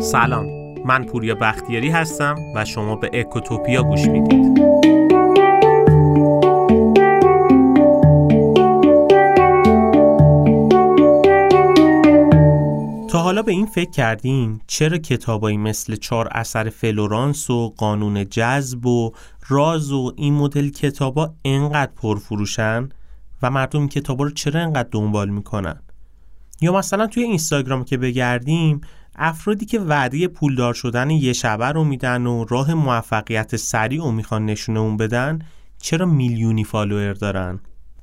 سلام من پوریا بختیاری هستم و شما به اکوتوپیا گوش می‌دید. تا حالا به این فکر کردین چرا کتابایی مثل چهار اثر فلورانس و قانون جذب و راز و این مدل کتابا انقدر پرفروشن؟ و مردم کتابا رو چرا انقدر دنبال می‌کنن؟ یا مثلا توی اینستاگرام که بگردیم افرادی که وعده پولدار شدن یه شبه رو میدن و راه موفقیت سریع رو می‌خوان نشونه بدن چرا میلیونی فالوور دارن؟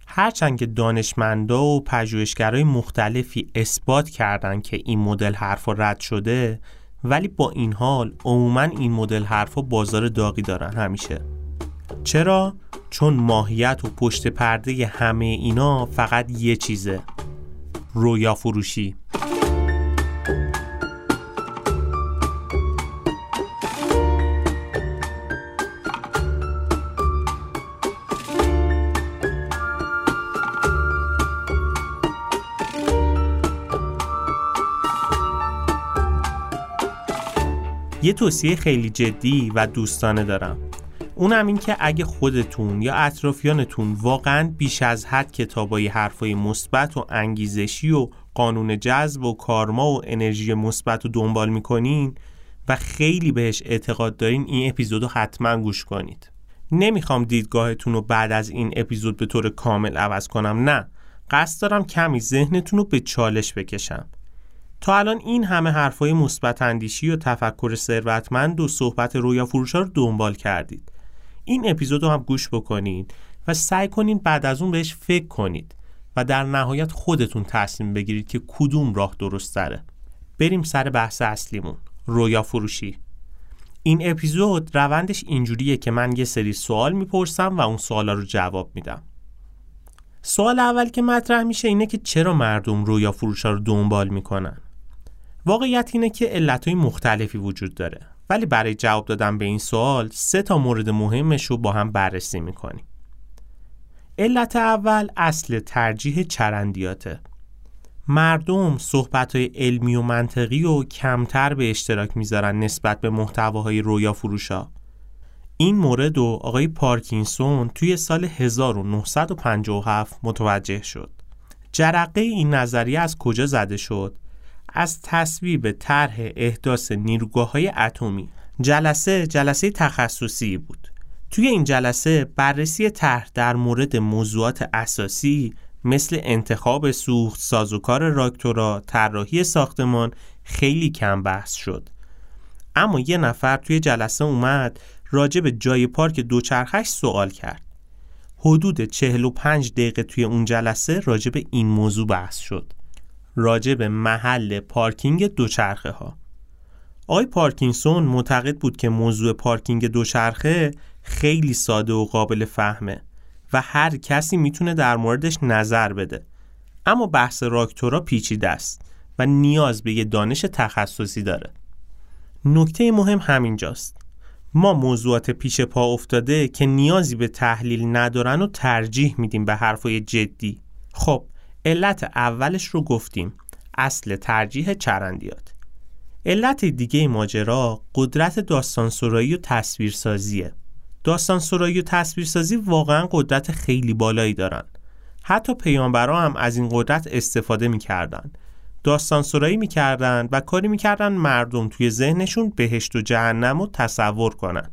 هرچند که دانشمندا و پژوهشگرای مختلفی اثبات کردن که این مدل حرفا رد شده ولی با این حال عموما این مدل حرفا بازار داغی دارن همیشه. چرا؟ چون ماهیت و پشت پرده همه اینا فقط یه چیزه. رویا فروشی. یه توصیه خیلی جدی و دوستانه دارم. اونم این که اگه خودتون یا اطرافیانتون واقعا بیش از حد کتابای حرفای مثبت و انگیزشی و قانون جذب و کارما و انرژی مثبت رو دنبال می‌کنین و خیلی بهش اعتقاد دارین این اپیزودو حتما گوش کنید. نمی‌خوام دیدگاهتون رو بعد از این اپیزود به طور کامل عوض کنم نه. قصد دارم کمی ذهنتون رو به چالش بکشم. تا الان این همه حرفای مثبت اندیشی و تفکر ثروتمند و صحبت رویا فروشا رو دنبال کردید. این اپیزود رو هم گوش بکنید و سعی کنین بعد از اون بهش فکر کنید و در نهایت خودتون تصمیم بگیرید که کدوم راه درست داره بریم سر بحث اصلیمون رویا فروشی. این اپیزود روندش اینجوریه که من یه سری سوال می‌پرسم و اون سوالا رو جواب میدم. سوال اول که مطرح میشه اینه که چرا مردم رویا فروشا رو دنبال می‌کنن؟ واقعیت اینه که علتهای مختلفی وجود داره. ولی برای جواب دادن به این سوال سه تا مورد مهمش رو با هم بررسی می‌کنیم. علت اول اصل ترجیح چرندیاته. مردم صحبت های علمی و منطقی و کمتر به اشتراک می‌ذارن نسبت به محتواهای رویا فروشا این مورد و آقای پارکینسون توی سال 1957 متوجه شد. جرقه این نظریه از کجا زده شد؟ از تصویب طرح احداث نیروگاه های اتمی جلسه جلسه تخصصی بود توی این جلسه بررسی طرح در مورد موضوعات اساسی مثل انتخاب سوخت، سازوکار راکتورا، طراحی ساختمان خیلی کم بحث شد. اما یه نفر توی جلسه اومد راجع به جای پارک دوچرخش سوال کرد. حدود 45 دقیقه توی اون جلسه راجع به این موضوع بحث شد. راجع به محل پارکینگ دوچرخه ها. آقای پارکینسون معتقد بود که موضوع پارکینگ دوچرخه خیلی ساده و قابل فهمه و هر کسی می‌تونه در موردش نظر بده. اما بحث راکتورا پیچیده است و نیاز به یه دانش تخصصی داره. نکته مهم همینجاست. ما موضوعات پیش پا افتاده که نیازی به تحلیل ندارن و ترجیح میدیم به حرفای جدی. خب علت اولش رو گفتیم. اصل ترجیح چرندیات. علت دیگه ماجرا قدرت داستانسرایی و تصویرسازیه. داستانسرایی و تصویرسازی واقعا قدرت خیلی بالایی دارن. حتی پیامبرا هم از این قدرت استفاده می‌کردن. داستانسرایی می‌کردن و کاری می‌کردن مردم توی ذهنشون بهشت و جهنم رو تصور کنن.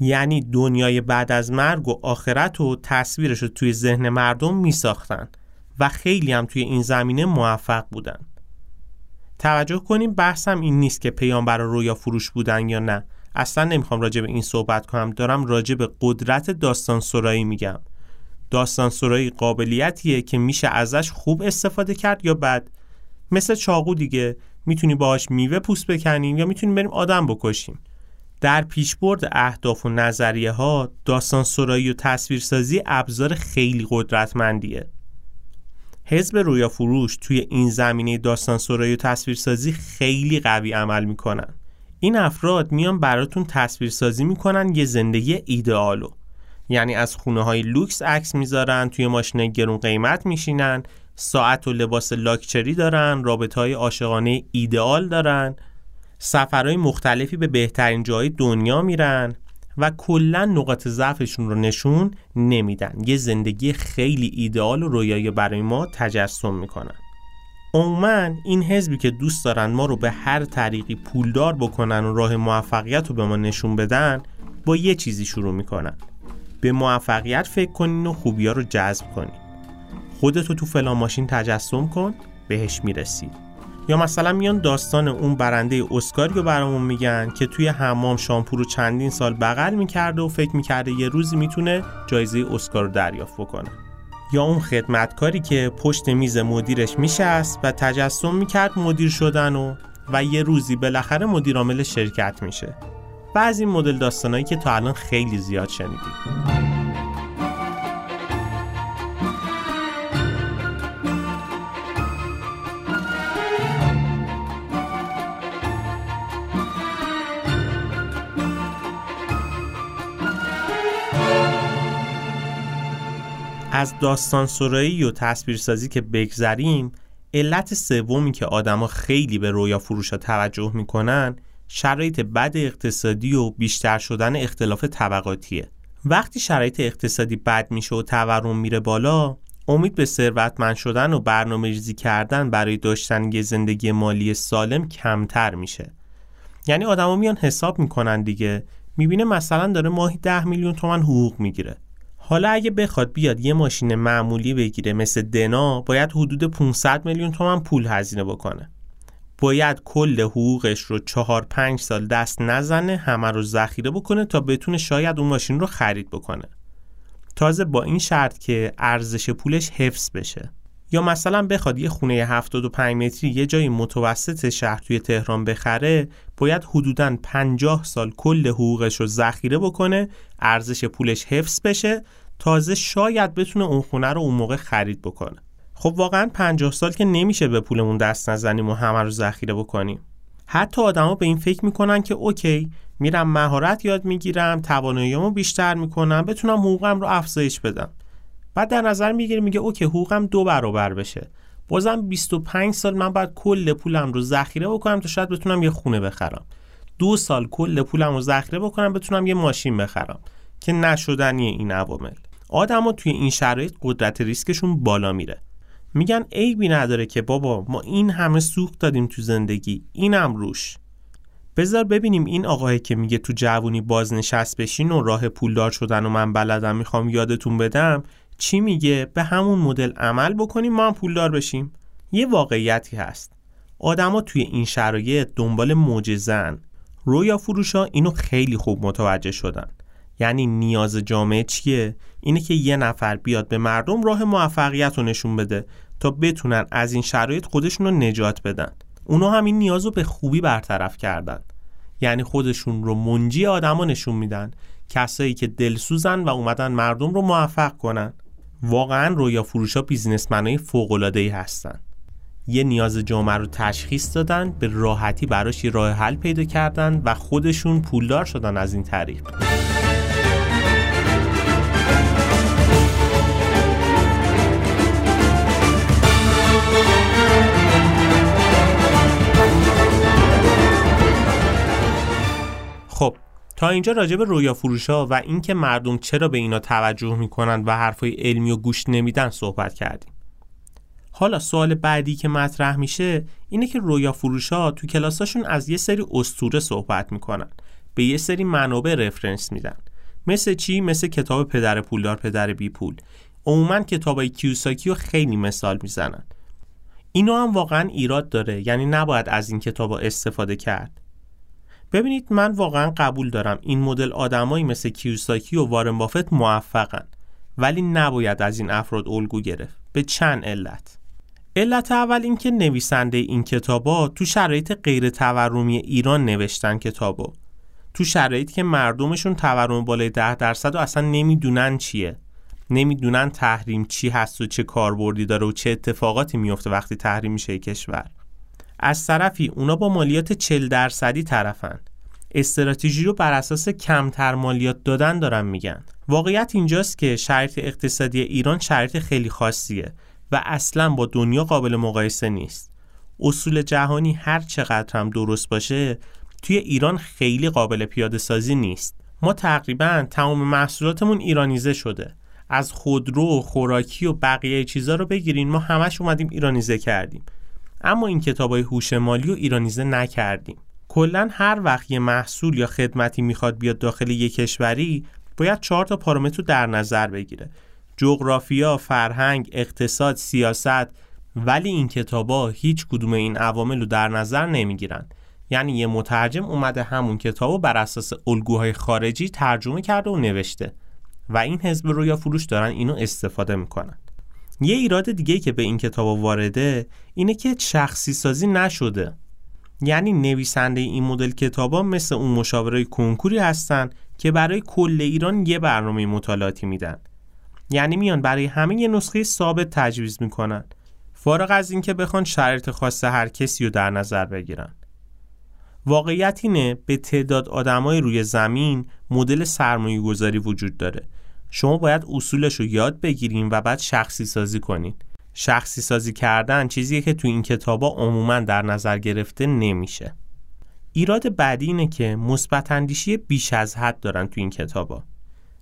یعنی دنیای بعد از مرگ و آخرت و تصویرش رو توی ذهن مردم میساختن. و خیلی هم توی این زمینه موفق بودن. توجه کنیم بحثم این نیست که پیامبر رویا فروش بودن یا نه. اصلا نمی‌خوام راجع به این صحبت کنم. دارم راجع به قدرت داستان سرایی میگم. داستان سرایی قابلیتیه که میشه ازش خوب استفاده کرد یا بد. مثل چاقو دیگه. می‌تونی باهاش میوه پوست بکنیم یا می‌تونیم بریم آدم بکشیم. در پیشبرد اهداف و نظریه ها داستان سرایی و تصویرسازی ابزار خیلی قدرتمندیه. حزب رویا فروش توی این زمینه داستان سرایی و تصویرسازی خیلی قوی عمل می‌کنن. این افراد میان براتون تصویرسازی می‌کنن یه زندگی ایدئالو. یعنی از خونه های لوکس عکس می‌ذارن توی ماشین گرون قیمت میشینن ساعت و لباس لاکچری دارن رابطه های عاشقانه ایدئال دارن سفرهای مختلفی به بهترین جای دنیا میرن. و کلا نقاط ضعفشون رو نشون نمیدن. یه زندگی خیلی ایدئال و رویایی برای ما تجسم می‌کنن. عموما این حزبی که دوست دارن ما رو به هر طریقی پولدار بکنن و راه موفقیت رو به ما نشون بدن با یه چیزی شروع می‌کنن. به موفقیت فکر کنین و خوبی ها رو جذب کنین. خودتو تو فلان ماشین تجسم کن بهش می‌رسی. یا مثلا میان داستان اون برنده اسکاری رو برامون میگن که توی حمام شامپو رو چندین سال بغل می‌کرده و فکر می‌کرده یه روزی می‌تونه جایزه اسکار رو دریافت بکنه. یا اون خدمتکاری که پشت میز مدیرش میشست و تجسم می‌کرد مدیر شدن و و یه روزی بالاخره مدیر عامل شرکت میشه. این مدل داستانایی که تا الان خیلی زیاد شنیدیم. از داستان سرایی و تصویرسازی که بگذریم علت سومی که آدما خیلی به رویا فروشا توجه می‌کنن شرایط بد اقتصادی و بیشتر شدن اختلاف طبقاتیه. وقتی شرایط اقتصادی بد میشه و تورم میره بالا امید به ثروتمند شدن و برنامه ریزی کردن برای داشتن یه زندگی مالی سالم کمتر میشه. یعنی آدما میان حساب می‌کنن دیگه. می‌بینه مثلا داره ماهی ده میلیون تومن حقوق می‌گیره. حالا اگه بخواد بیاد یه ماشین معمولی بگیره مثل دنا باید حدود 500 میلیون تومن پول هزینه بکنه. باید کل حقوقش رو 4 5 سال دست نزنه همه رو ذخیره بکنه تا بتونه شاید اون ماشین رو خرید بکنه. تازه با این شرط که ارزش پولش حفظ بشه. یا مثلا بخواد یه خونه 75 متری یه جای متوسط شهر توی تهران بخره باید حدوداً 50 سال کل حقوقش رو ذخیره بکنه ارزش پولش حفظ بشه تازه شاید بتونه اون خونه رو اون موقع خرید بکنه. خب واقعا 50 سال که نمیشه به پولمون دست نزنیم و همه رو ذخیره بکنیم. حتی آدما به این فکر می‌کنن که اوکی میرم مهارت یاد می‌گیرم تواناییمو بیشتر می‌کنم بتونم حقوقم رو افزایش بدم. بعد در نظر می‌گیره میگه اوکی حقوقم دو برابر بشه. بازم 25 سال من باید کل پولم رو ذخیره بکنم تا شاید بتونم یه خونه بخرم. دو سال کل پولم رو ذخیره بکنم بتونم یه ماشین بخرم. که نشدنی این عوامل. آدما توی این شرایط قدرت ریسکشون بالا میره. میگن عیبی نداره که بابا ما این همه سوخت دادیم تو زندگی اینم روش. بذار ببینیم این آقایی که میگه تو جوونی بازنشست بشین و راه پولدار شدن و من بلدم می‌خوام یادتون بدم چی میگه؟ به همون مدل عمل بکنیم ما هم پولدار بشیم. یه واقعیتی هست. آدما توی این شرایط دنبال معجزن رویا فروشا اینو خیلی خوب متوجه شدن. یعنی نیاز جامعه چیه؟ اینه که یه نفر بیاد به مردم راه موفقیت رو نشون بده تا بتونن از این شرایط خودشون رو نجات بدن. اونا هم این نیاز رو به خوبی برطرف کردن. یعنی خودشون رو منجی آدما نشون میدن. کسایی که دلسوزن و اومدن مردم رو موفق کنن. واقعا رویا فروشا بیزنسمنای ای هستن. یه نیاز جامعه رو تشخیص دادن به راحتی براش یه راه حل پیدا کردن و خودشون پولدار شدن از این طریق. تا اینجا راجع به رویا فروشا و اینکه مردم چرا به اینا توجه می‌کنن و حرفای علمی و گوش نمیدن صحبت کردیم. حالا سوال بعدی که مطرح میشه اینه که رویا فروشا تو کلاساشون از یه سری استوره صحبت می‌کنن. به یه سری منابع رفرنس میدن. مثل چی؟ مثل کتاب پدر پولدار پدر بی پول. عموما کتابای کیوساکی رو خیلی مثال می‌زنن. اینو هم واقعا ایراد داره. یعنی نباید از این کتابا استفاده کرد. ببینید من واقعا قبول دارم این مدل آدمایی مثل کیوساکی و وارن بافت موفقن ولی نباید از این افراد الگو گرفت. به چند علت. علت اول اینکه نویسنده این کتابا تو شرایط غیر تورمی ایران نوشتن کتابو. تو شرایطی که مردمشون تورم بالای ده درصد و اصلا نمی‌دونن چیه. نمی‌دونن تحریم چی هست و چه کاربردی داره و چه اتفاقاتی میفته وقتی تحریم میشه کشور. از طرفی اونا با مالیات 40 درصدی طرفن. استراتژی رو بر اساس کمتر مالیات دادن دارن میگن. واقعیت اینجاست که شرایط اقتصادی ایران شرایط خیلی خاصیه و اصلا با دنیا قابل مقایسه نیست. اصول جهانی هر چقدر هم درست باشه توی ایران خیلی قابل پیاده سازی نیست. ما تقریبا تمام محصولاتمون ایرانیزه شده. از خودرو خوراکی و بقیه چیزا رو بگیرین ما همش اومدیم ایرانیزه کردیم. اما این کتابای هوش مالی رو ایرانیزه نکردیم. کلا هر وقت یه محصول یا خدمتی می‌خواد بیاد داخل یک کشوری باید چهار تا پارامتر در نظر بگیره. جغرافیا، فرهنگ، اقتصاد، سیاست ولی این کتابا هیچ کدوم این عوامل رو در نظر نمی‌گیرن. یعنی یه مترجم اومده همون کتابو بر اساس الگوهای خارجی ترجمه کرده و نوشته. و این حزب رویا فروش دارن اینو استفاده می‌کنن. یه ایراد دیگه که به این کتاب وارده اینه که شخصی سازی نشده. یعنی نویسنده این مدل کتابا مثل اون مشاورای کنکوری هستن که برای کل ایران یه برنامه مطالعاتی میدن. یعنی میان برای همه یه نسخه ثابت تجویز می‌کنن. فارغ از اینکه بخوان شرایط خاص هر کسی رو در نظر بگیرن. واقعیت اینه به تعداد آدمای روی زمین مدل سرمایه گذاری وجود داره. شما باید اصولش رو یاد بگیریم و بعد شخصی سازی کنین. شخصی سازی کردن چیزیه که تو این کتابا عموما در نظر گرفته نمیشه. ایراد بعدی اینه که مثبت اندیشی بیش از حد دارن تو این کتابا.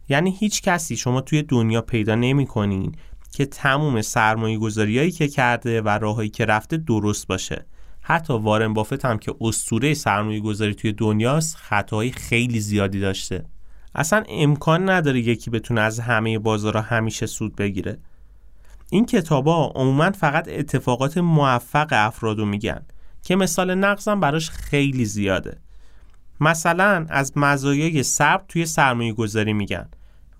یعنی هیچ کسی شما توی دنیا پیدا نمی‌کنین که تموم سرمایه گذاریایی که کرده و راههایی که رفته درست باشه. حتی وارن بافت هم که اسطوره سرمایه گذاری توی دنیاست خطاهای خیلی زیادی داشته. اصلا امکان نداره یکی بتونه از همه بازارها همیشه سود بگیره. این کتابا عموما فقط اتفاقات موفق افرادو میگن که مثال نقصم براش خیلی زیاده. مثلا از مزایای صبر توی سرمایه گذاری میگن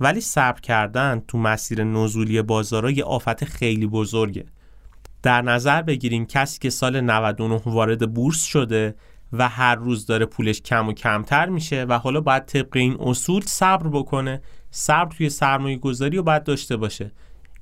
ولی صبر کردن تو مسیر نزولی بازارا یه آفت خیلی بزرگه. در نظر بگیریم کسی که سال 99 وارد بورس شده و هر روز داره پولش کم و کمتر میشه و حالا باید طبق این اصول صبر بکنه. صبر توی سرمایه گذاری رو باید داشته باشه.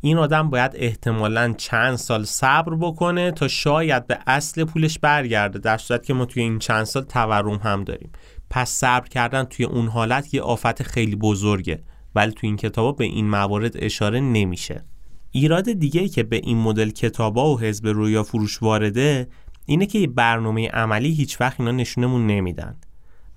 این آدم باید احتمالا چند سال صبر بکنه تا شاید به اصل پولش برگرده در صورت که ما توی این چند سال تورم هم داریم. پس صبر کردن توی اون حالت یه آفت خیلی بزرگه ولی توی این کتابا به این موارد اشاره نمیشه. ایراد دیگه که به این مدل کتابا و حزب رویا فروش وارده اینه که یه برنامه عملی هیچ وقت اینا نشونمون نمیدن.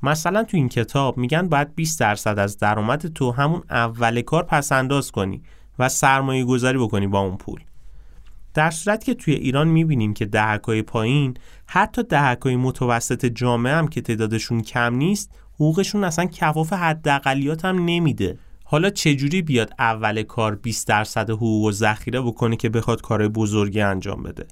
مثلا تو این کتاب میگن باید 20 درصد از درآمد تو همون اول کار پس انداز کنی و سرمایه گذاری بکنی با اون پول. در صورت که توی ایران می‌بینیم که دهکای پایین حتی دهکای متوسط جامعه هم که تعدادشون کم نیست حقوقشون اصلا کفاف حداقلیات هم نمیده. حالا چجوری بیاد اول کار 20 درصد حقوق و ذخیره بکنه که بخواد کار بزرگی انجام بده؟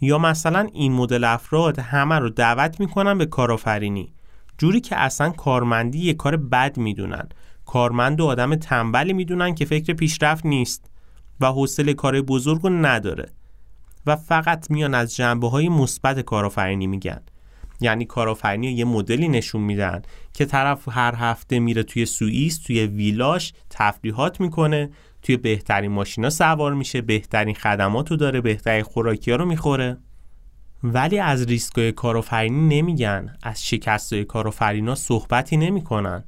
یا مثلا این مدل افراد همه رو دعوت می‌کنن به کارآفرینی. جوری که اصلا کارمندی یه کار بد می‌دونن. کارمند و آدم تنبلی می‌دونن که فکر پیشرفت نیست و حوصله کار بزرگ رو نداره. و فقط میان از جنبه های مثبت کارآفرینی میگن. یعنی کارآفرینی یه مدلی نشون میدن که طرف هر هفته میره توی سوئیس توی ویلاش تفریحات می‌کنه توی بهترین ماشینا سوار میشه بهترین خدمات رو داره بهترین خوراکی رو می‌خوره. ولی از ریسکای کارآفرینی نمیگن. از شکستای کارآفرینا صحبتی نمی‌کنن.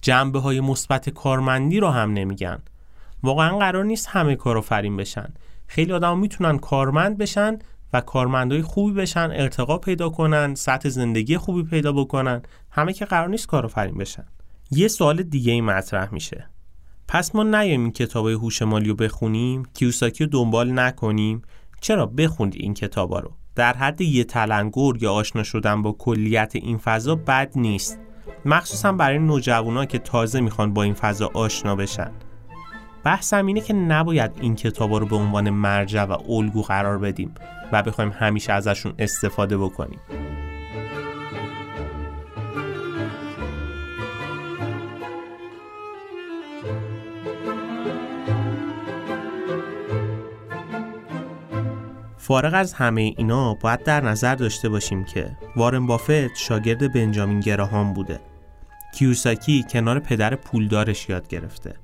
جنبه های مثبت کارمندی رو هم نمیگن. واقعا قرار نیست همه کارآفرین بشن. خیلی آدم می‌تونن کارمند بشن و کارمندای خوبی بشن ارتقا پیدا کنن سطح زندگی خوبی پیدا بکنن. همه که قرار نیست کارآفرین بشن. یه سوال دیگه ای مطرح میشه. پس ما نیایم این کتابای هوش مالی رو بخونیم کیوساکی رو دنبال نکنیم. چرا بخوندی این کتابا رو؟ در حد یه تلنگر یا آشنا شدن با کلیت این فضا بد نیست. مخصوصا برای نوجوانا که تازه می‌خوان با این فضا آشنا بشن. بحثم اینه که نباید این کتابا رو به عنوان مرجع و الگو قرار بدیم و بخوایم همیشه ازشون استفاده بکنیم. فارغ از همه اینا باید در نظر داشته باشیم که وارن بافت شاگرد بنجامین گراهام بوده. کیوساکی کنار پدر پولدارش یاد گرفته.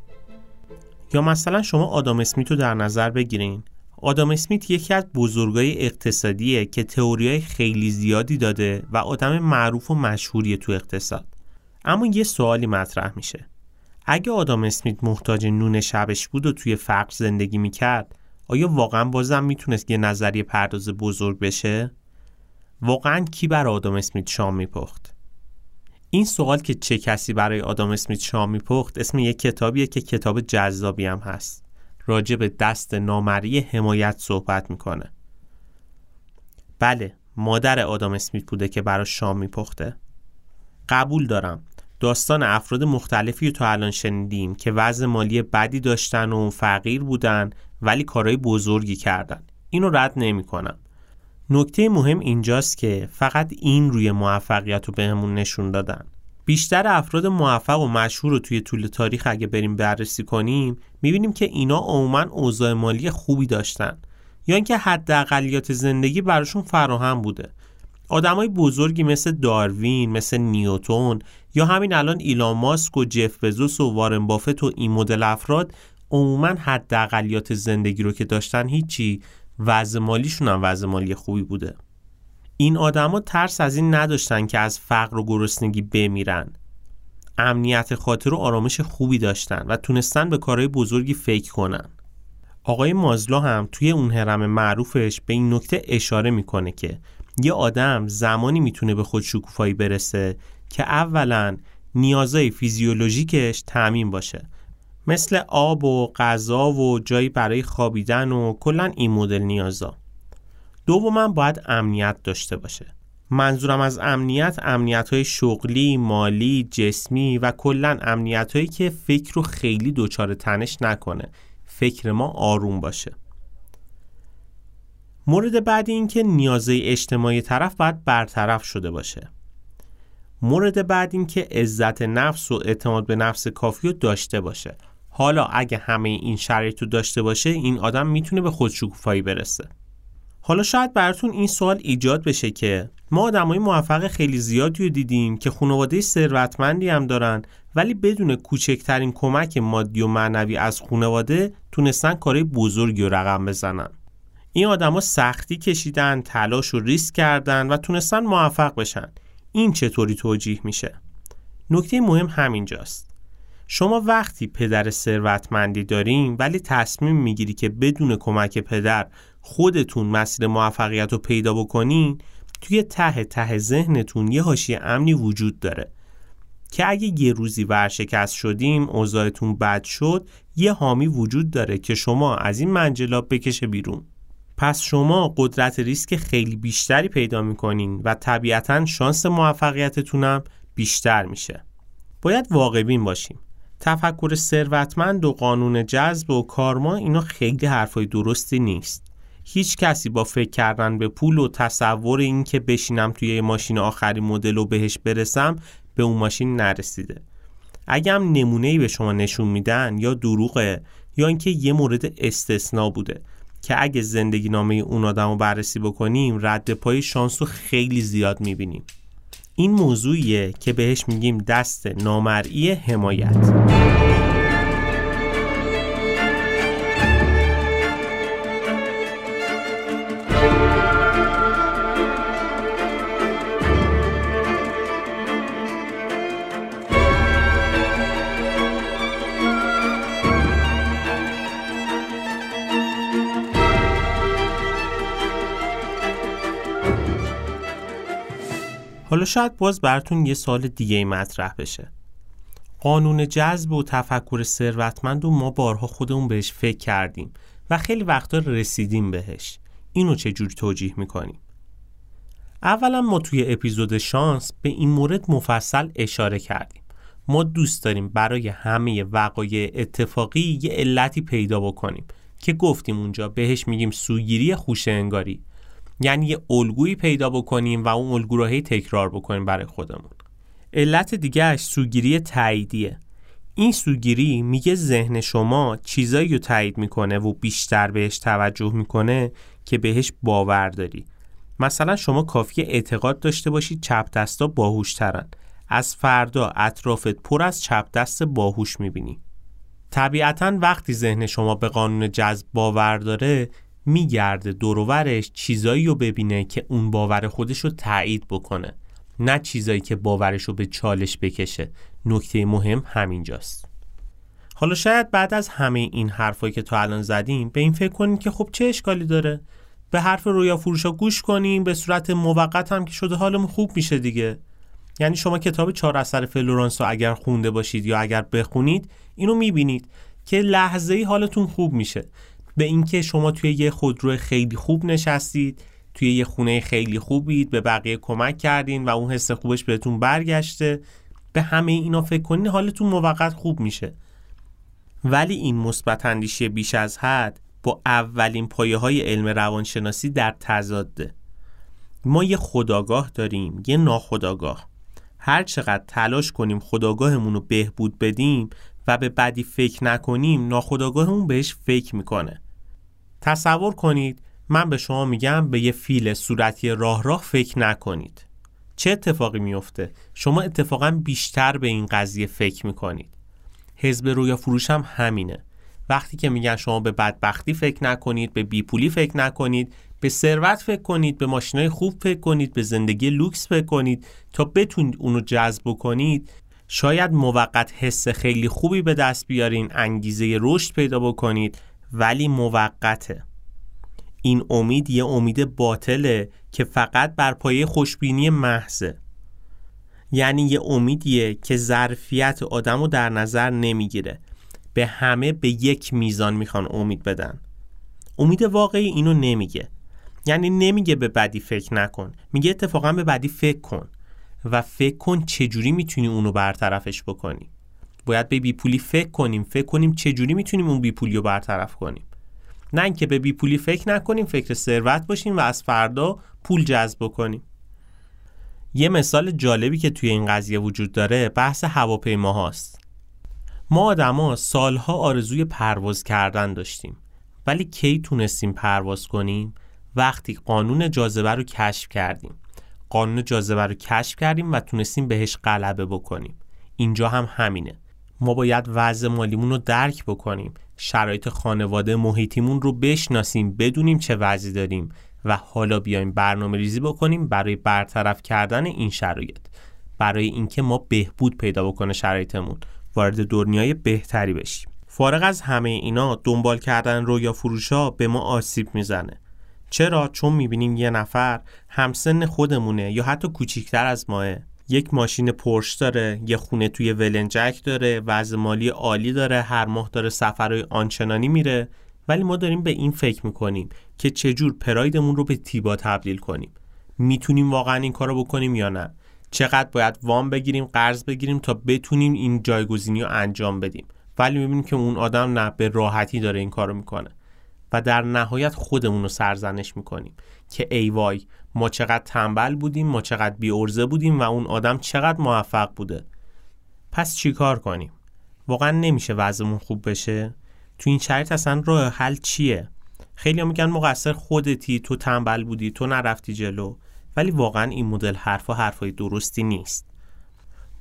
یا مثلا شما آدام اسمیت رو در نظر بگیرین. آدام اسمیت یکی از بزرگای اقتصادیه که تئوریای خیلی زیادی داده و آدم معروف و مشهوریه تو اقتصاد. اما یه سوالی مطرح میشه. اگه آدام اسمیت محتاج نون شبش بود و توی فقر زندگی می‌کرد آیا واقعا بازم می‌تونست یه نظریه پرداز بزرگ بشه؟ واقعا کی برای آدام اسمیت شام میپخت؟ این سوال که چه کسی برای آدام اسمیت شام میپخت اسم یک کتابیه که کتاب جذابی هم هست راجع به دست نامری حمایت صحبت می‌کنه بله مادر آدام اسمیت بوده که برای شام میپخته قبول دارم داستان افراد مختلفی رو تا الان شنیدیم که وضع مالی بدی داشتن و فقیر بودن ولی کارهای بزرگی کردن. اینو رد نمی کنم نکته مهم اینجاست که فقط این روی موفقیت رو بهمون نشون دادن. بیشتر افراد موفق و مشهور رو توی طول تاریخ اگه بریم بررسی کنیم می‌بینیم که اینا عموما اوضاع مالی خوبی داشتن. یا اینکه حداقلیات زندگی براشون فراهم بوده. آدمای بزرگی مثل داروین مثل نیوتون یا همین الان ایلان ماسک و جف بزوس و وارن بافت و این مدل افراد عموما حداقلیات زندگی رو که داشتن هیچی وضع مالیشون هم وضع مالی خوبی بوده. این آدما ترس از این نداشتن که از فقر و گرسنگی بمیرن. امنیت خاطر و آرامش خوبی داشتن و تونستن به کارهای بزرگی فکر کنن. آقای مازلو هم توی اون هرم معروفش به این نکته اشاره می‌کنه که یه آدم زمانی می‌تونه به خود شکوفایی برسه که اولا نیازهای فیزیولوژیکش تعمین باشه. مثل آب و غذا و جایی برای خوابیدن و کلا این مدل نیازا. دوما باید امنیت داشته باشه. منظورم از امنیت امنیت های شغلی، مالی، جسمی و کلا امنیت هایی که فکر رو خیلی دچار تنش نکنه. فکر ما آروم باشه. مورد بعدی این که نیازه اجتماعی طرف باید برطرف شده باشه. مورد بعد این که عزت نفس و اعتماد به نفس کافی رو داشته باشه. حالا اگه همه این شرایط رو داشته باشه این آدم می‌تونه به خودشکوفایی برسه. حالا شاید براتون این سوال ایجاد بشه که ما آدمای موفق خیلی زیادی رو دیدیم که خانواده ثروتمندی هم دارن ولی بدون کوچکترین کمک مادی و معنوی از خانواده تونستن کارهای بزرگی رو رقم بزنن. این آدما سختی کشیدن تلاش و ریسک کردن و تونستن موفق بشن. این چطوری توجیه میشه؟ نکته مهم همینجاست. شما وقتی پدر ثروتمندی داریم ولی تصمیم می‌گیری که بدون کمک پدر خودتون مسیر موفقیت رو پیدا بکنین توی ته ته ذهنتون یه حاشیه امنی وجود داره. که اگه یه روزی ورشکست شدیم اوضاعتون بد شد یه حامی وجود داره که شما از این منجلاب بکشه بیرون. پس شما قدرت ریسک خیلی بیشتری پیدا می‌کنین و طبیعتا شانس موفقیتتونم بیشتر میشه. باید واقعبین باشیم. تفکر ثروتمند و قانون جذب و کارما اینا خیلی حرفای درستی نیست. هیچ کسی با فکر کردن به پول و تصور این که بشینم توی ماشین آخری مدل و بهش برسم به اون ماشین نرسیده. اگه هم نمونه به شما نشون میدن یا دروغه یا اینکه یه مورد استثنا بوده که اگه زندگی نامه اون آدم رو بررسی بکنیم رد پای شانس رو خیلی زیاد می‌بینیم. این موضوعیه که بهش میگیم دست نامرئی حمایت. حالا شاید باز براتون یه سال دیگه مطرح بشه. قانون جذب و تفکر ثروتمند و ما بارها خودمون بهش فکر کردیم و خیلی وقتا رسیدیم بهش. اینو چجوری توجیه می‌کنیم؟ اولا ما توی اپیزود شانس به این مورد مفصل اشاره کردیم. ما دوست داریم برای همه وقایع اتفاقی یه علتی پیدا بکنیم که گفتیم اونجا بهش میگیم سوگیری خوش انگاری یعنی یه الگویی پیدا بکنیم و اون الگو رو هی تکرار بکنیم برای خودمون. علت دیگهش سوگیری تاییدیه. این سوگیری میگه ذهن شما چیزایی رو تایید می‌کنه و بیشتر بهش توجه می‌کنه که بهش باور داری. مثلا شما کافی اعتقاد داشته باشید چپ دستا باهوشترن. از فردا اطرافت پر از چپ دست باهوش می‌بینی. طبیعتا وقتی ذهن شما به قانون جذب باور داره میگرده دورورش چیزایی رو ببینه که اون باور خودش رو تایید بکنه نه چیزایی که باورش رو به چالش بکشه. نکته مهم همینجاست. حالا شاید بعد از همه این حرفایی که تا الان زدیم به این فکر کنیم که خب چه اشکالی داره؟ به حرف رویا فروشا گوش کنیم به صورت موقت هم که شده حالمون خوب میشه دیگه. یعنی شما کتاب چهار اثر فلورانس رو اگر خونده باشید یا اگر بخونید اینو می‌بینید که لحظه ای حالتون خوب میشه. به اینکه شما توی یه خودرو خیلی خوب نشستید توی یه خونه خیلی خوبید به بقیه کمک کردین و اون حس خوبش بهتون برگشته. به همه اینا فکر کنین حالتون موقت خوب میشه. ولی این مثبت اندیشی بیش از حد با اولین پایه های علم روانشناسی در تضاده. ما یه خداگاه داریم یه ناخداگاه. هر چقدر تلاش کنیم خداگاهمون رو بهبود بدیم و به بدی فکر نکنیم ناخداگاهمون بهش فکر می‌کنه. تصور کنید من به شما میگم به یه فیل صورتی راه راه فکر نکنید. چه اتفاقی میفته شما اتفاقا بیشتر به این قضیه فکر می‌کنید. حزب رویا فروش هم همینه. وقتی که میگن شما به بدبختی فکر نکنید به بیپولی فکر نکنید به ثروت فکر کنید به ماشینای خوب فکر کنید به زندگی لوکس فکر کنید تا بتونید اونو جذب کنید شاید موقت حس خیلی خوبی به دست بیارین انگیزه رشد پیدا بکنید ولی موقته. این امید یه امید باطله که فقط بر پایه خوشبینی محضه. یعنی یه امیدیه که ظرفیت آدم رو در نظر نمی‌گیره. به همه به یک میزان می‌خوان امید بدن. امید واقعی اینو نمیگه. یعنی نمیگه به بدی فکر نکن. میگه اتفاقا به بدی فکر کن. و فکر کن چجوری می‌تونی اونو برطرفش بکنی. باید به بیپولی فکر کنیم. فکر کنیم چجوری می‌تونیم اون بیپولی رو برطرف کنیم. نه اینکه به بیپولی فکر نکنیم فکر ثروت باشیم و از فردا پول جذب کنیم یه مثال جالبی که توی این قضیه وجود داره بحث هواپیما هاست. ما آدما سالها آرزوی پرواز کردن داشتیم ولی کی تونستیم پرواز کنیم؟ وقتی قانون جاذبه رو کشف کردیم. قانون جاذبه رو کشف کردیم و تونستیم بهش غلبه بکنیم. اینجا هم همینه. ما باید وضع مالیمون رو درک بکنیم. شرایط خانواده محیطیمون رو بشناسیم بدونیم چه وضعی داریم و حالا بیایم برنامه ریزی بکنیم برای برطرف کردن این شرایط. برای اینکه ما بهبود پیدا بکنه شرایطمون. وارد دنیای بهتری بشیم. فارغ از همه اینا دنبال کردن رویا فروشا به ما آسیب می‌زنه. چرا؟ چون می‌بینیم یه نفر همسن خودمونه یا حتی کوچیکتر از ماه. یک ماشین پرش داره یه خونه توی ولنجک داره وضع مالی عالی داره هر ماه داره سفرهای آنچنانی میره. ولی ما داریم به این فکر می‌کنیم که چجور پرایدمون رو به تیبا تبدیل کنیم. می‌تونیم واقعا این کارو بکنیم یا نه؟ چقدر باید وام بگیریم قرض بگیریم تا بتونیم این جایگزینی رو انجام بدیم؟ ولی می‌بینیم که اون آدم نه به راحتی داره این کارو می‌کنه. و در نهایت خودمون رو سرزنش می‌کنیم که ای وای ما چقدر تنبل بودیم ما چقدر بی ارزه بودیم و اون آدم چقدر موفق بوده. پس چیکار کنیم؟ واقعا نمیشه وضعمون خوب بشه. تو این شرایط اصلا راه حل چیه؟ خیلی میگن مقصر خودتی تو تنبل بودی تو نرفتی جلو. ولی واقعا این مدل حرفا حرفای درستی نیست.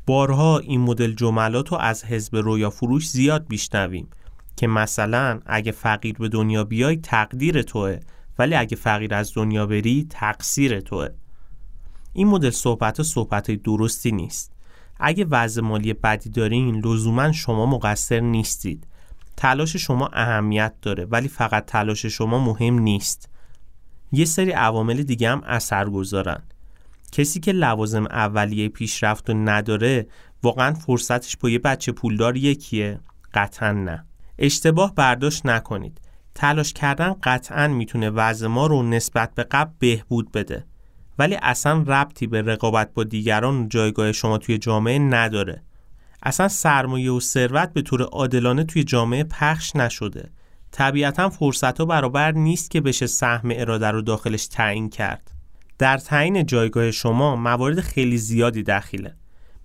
بارها این مدل جملات رو از حزب رویا فروش زیاد بیشنویم که مثلا اگه فقیر به دنیا بیای تقدیر توه ولی اگه فقیر از دنیا بری تقصیر توه. این مدل صحبت و صحبت درستی نیست. اگه وضع مالی بدی دارین لزوما شما مقصر نیستید. تلاش شما اهمیت داره ولی فقط تلاش شما مهم نیست. یه سری عوامل دیگه هم اثر گذارن. کسی که لوازم اولیه پیشرفت و نداره واقعا فرصتش با یه بچه پولدار یکیه. قطعا نه. اشتباه برداشت نکنید. تلاش کردن قطعا می‌تونه وضع ما رو نسبت به قبل بهبود بده. ولی اصلا ربطی به رقابت با دیگران جایگاه شما توی جامعه نداره. اصلا سرمایه و ثروت به طور عادلانه توی جامعه پخش نشده. طبیعتا فرصت ها برابر نیست که بشه سهم اراده رو داخلش تعیین کرد. در تعیین جایگاه شما موارد خیلی زیادی دخیله.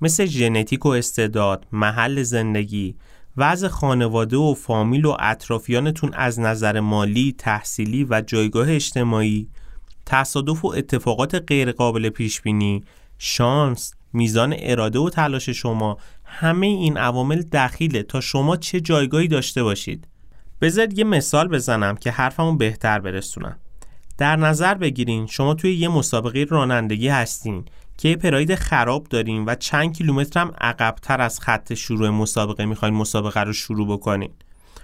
مثل ژنتیک و استعداد، محل زندگی، وضع خانواده و فامیل و اطرافیانتون از نظر مالی، تحصیلی و جایگاه اجتماعی، تصادف و اتفاقات غیرقابل پیش بینی، شانس، میزان اراده و تلاش شما همه این عوامل دخیله تا شما چه جایگاهی داشته باشید. بذارید یه مثال بزنم که حرفمو بهتر برسونم. در نظر بگیرین شما توی یه مسابقه رانندگی هستین. که یه پراید خراب داریم و چند کیلومتر هم عقبتر از خط شروع مسابقه می‌خواین مسابقه رو شروع بکنین.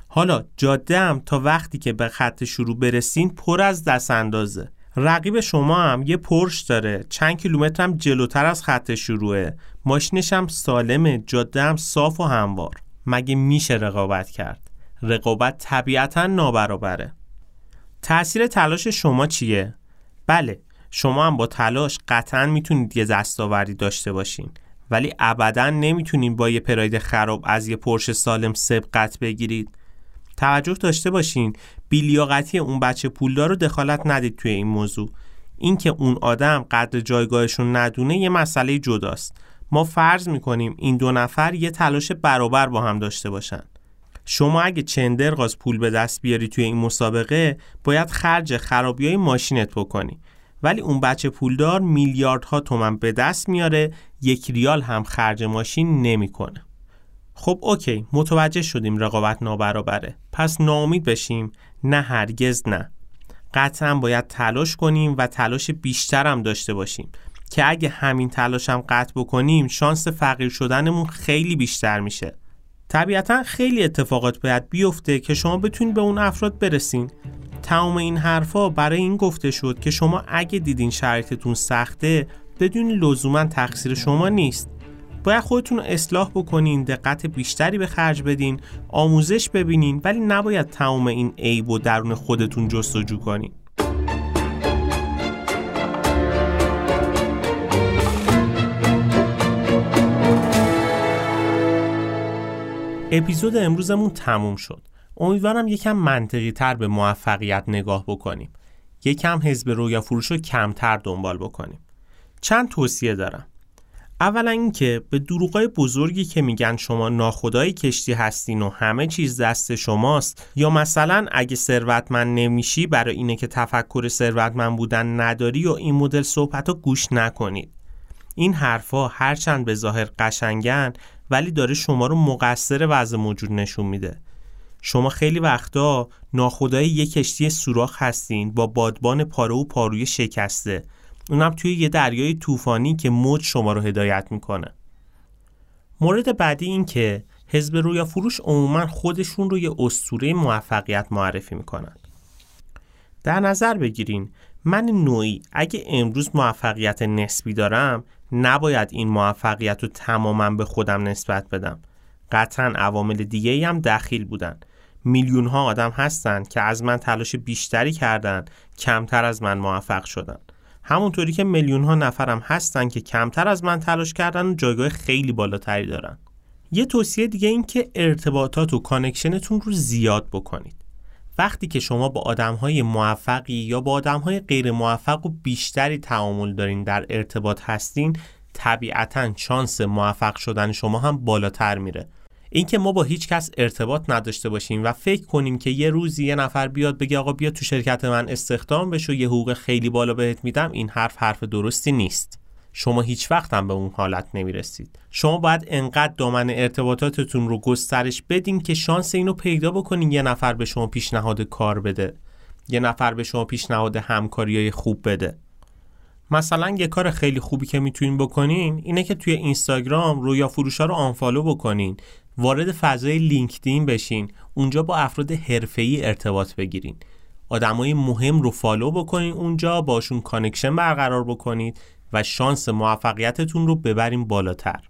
حالا جاده هم تا وقتی که به خط شروع برسین پر از دست اندازه رقیب شما هم یه پرش داره. چند کیلومتر هم جلوتر از خط شروعه. ماشینش هم سالمه. جاده هم صاف و هموار. مگه میشه رقابت کرد؟ رقابت طبیعتا نابرابره. تأثیر تلاش شما چیه؟ بله شما هم با تلاش قطعا می‌تونید یه دستاوردی داشته باشین. ولی ابدا نمی‌تونین با یه پراید خراب از یه پرش سالم سبقت بگیرید. توجه داشته باشین بیلیاقتی اون بچه پولدار رو دخالت ندید توی این موضوع. اینکه اون آدم قدر جایگاهشون ندونه یه مسئله جداست. ما فرض می‌کنیم این دو نفر یه تلاش برابر با هم داشته باشن. شما اگه چندرغاز پول به دست بیاری توی این مسابقه باید خرج خرابی های ماشینت بکنی. ولی اون بچه پولدار میلیاردها تومن به دست میاره یک ریال هم خرج ماشین نمی‌کنه. خب اوکی متوجه شدیم رقابت نابرابره. پس ناامید بشیم. نه هرگز نه. قطعا باید تلاش کنیم و تلاش بیشتر هم داشته باشیم. که اگه همین تلاش هم قطع بکنیم شانس فقیر شدنمون خیلی بیشتر میشه. طبیعتا خیلی اتفاقات باید بیفته که شما بتونید به اون افراد برسین. تمام این حرفا برای این گفته شد که شما اگه دیدین شرایطتون سخته بدون لزوما تقصیر شما نیست. باید خودتون رو اصلاح بکنین دقت بیشتری به خرج بدین آموزش ببینین ولی نباید تمام این عیب و درون خودتون جستجو کنین. اپیزود امروزمون تموم شد. امیدوارم یکم منطقی تر به موفقیت نگاه بکنیم. یکم حزب رویا فروش رو کمتر دنبال بکنیم. چند توصیه دارم. اولا اینکه به دروغای بزرگی که میگن شما ناخدای کشتی هستین و همه چیز دست شماست یا مثلا اگه ثروتمند نمیشی برای اینه که تفکر ثروتمند بودن نداری و این مدل صحبت رو گوش نکنید. این حرفها هرچند به ظاهر قشنگن ولی داره شما رو مقصر وضع موجود نشون میده. شما خیلی وقتا ناخدای یک کشتی سوراخ هستین با بادبان پاره و پاروی شکسته. اونم توی یه دریای طوفانی که موج شما رو هدایت می‌کنه. مورد بعدی این که حزب رویا فروش عموما خودشون رو یه اسطوره موفقیت معرفی می‌کنن. در نظر بگیرین من نوعی اگه امروز موفقیت نسبی دارم نباید این موفقیت رو تماما به خودم نسبت بدم. قطعا عوامل دیگه هم دخیل بودن. میلیون ها آدم هستند که از من تلاش بیشتری کردند کمتر از من موفق شدن. همونطوری که میلیون ها نفرم هستن که کمتر از من تلاش کردن و جایگاه خیلی بالاتری دارن. یه توصیه دیگه این که ارتباطات و connectionتون رو زیاد بکنید. وقتی که شما با آدم های موفقی یا با آدم های غیر موفق و بیشتری تعامل دارین در ارتباط هستین طبیعتا شانس موفق شدن شما هم بالاتر میره. اینکه ما با هیچ کس ارتباط نداشته باشیم و فکر کنیم که یه روزی یه نفر بیاد بگه آقا بیا تو شرکت من استخدام بشو یه حقوق خیلی بالا بهت میدم این حرف حرف درستی نیست. شما هیچ وقت هم به اون حالت نمی‌رسید. شما باید انقدر دامن ارتباطاتتون رو گسترش بدین که شانس اینو پیدا بکنین یه نفر به شما پیشنهاد کار بده. یه نفر به شما پیشنهاد همکاری خوب بده. مثلا یه کار خیلی خوبی که می‌تونین بکنین اینه که توی اینستاگرام رویا فروشا رو unfollow بکنین وارد فضای لینکدین بشین اونجا با افراد حرفه‌ای ارتباط بگیرین. آدمای مهم رو follow بکنین اونجا باشون connection برقرار بکنید. و شانس موفقیتتون رو ببریم بالاتر.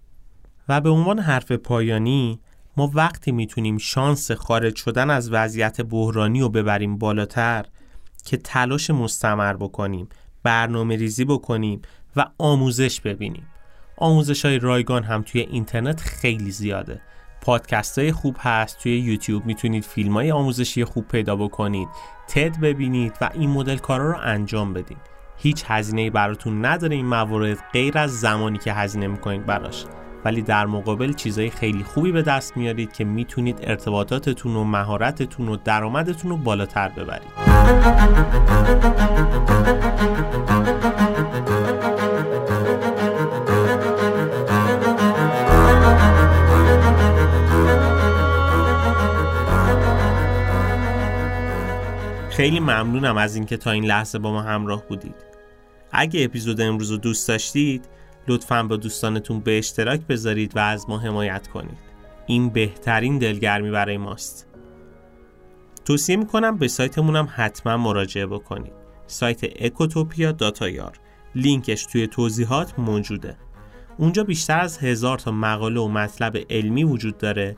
و به عنوان حرف پایانی ما وقتی می‌تونیم شانس خارج شدن از وضعیت بحرانی رو ببریم بالاتر که تلاش مستمر بکنیم برنامه ریزی بکنیم و آموزش ببینیم. آموزش های رایگان هم توی اینترنت خیلی زیاده. پادکست های خوب هست توی یوتیوب می‌تونید فیلم های آموزشی خوب پیدا بکنید تد ببینید و این مدل کارا رو انجام بدین. هیچ هزینه براتون نداره این موارد غیر از زمانی که هزینه می‌کنید براش. ولی در مقابل چیزهای خیلی خوبی به دست میارید که می‌تونید ارتباطاتتون و مهارتتون و درآمدتون رو بالاتر ببرید. خیلی ممنونم از اینکه تا این لحظه با ما همراه بودید. اگه اپیزود امروز رو دوست داشتید لطفا با دوستانتون به اشتراک بذارید و از ما حمایت کنید. این بهترین دلگرمی برای ماست. توصیه می‌کنم به سایتمون هم حتما مراجعه بکنید. سایت اکوتوپیا داتایار لینکش توی توضیحات موجوده. اونجا بیشتر از هزار تا مقاله و مطلب علمی وجود داره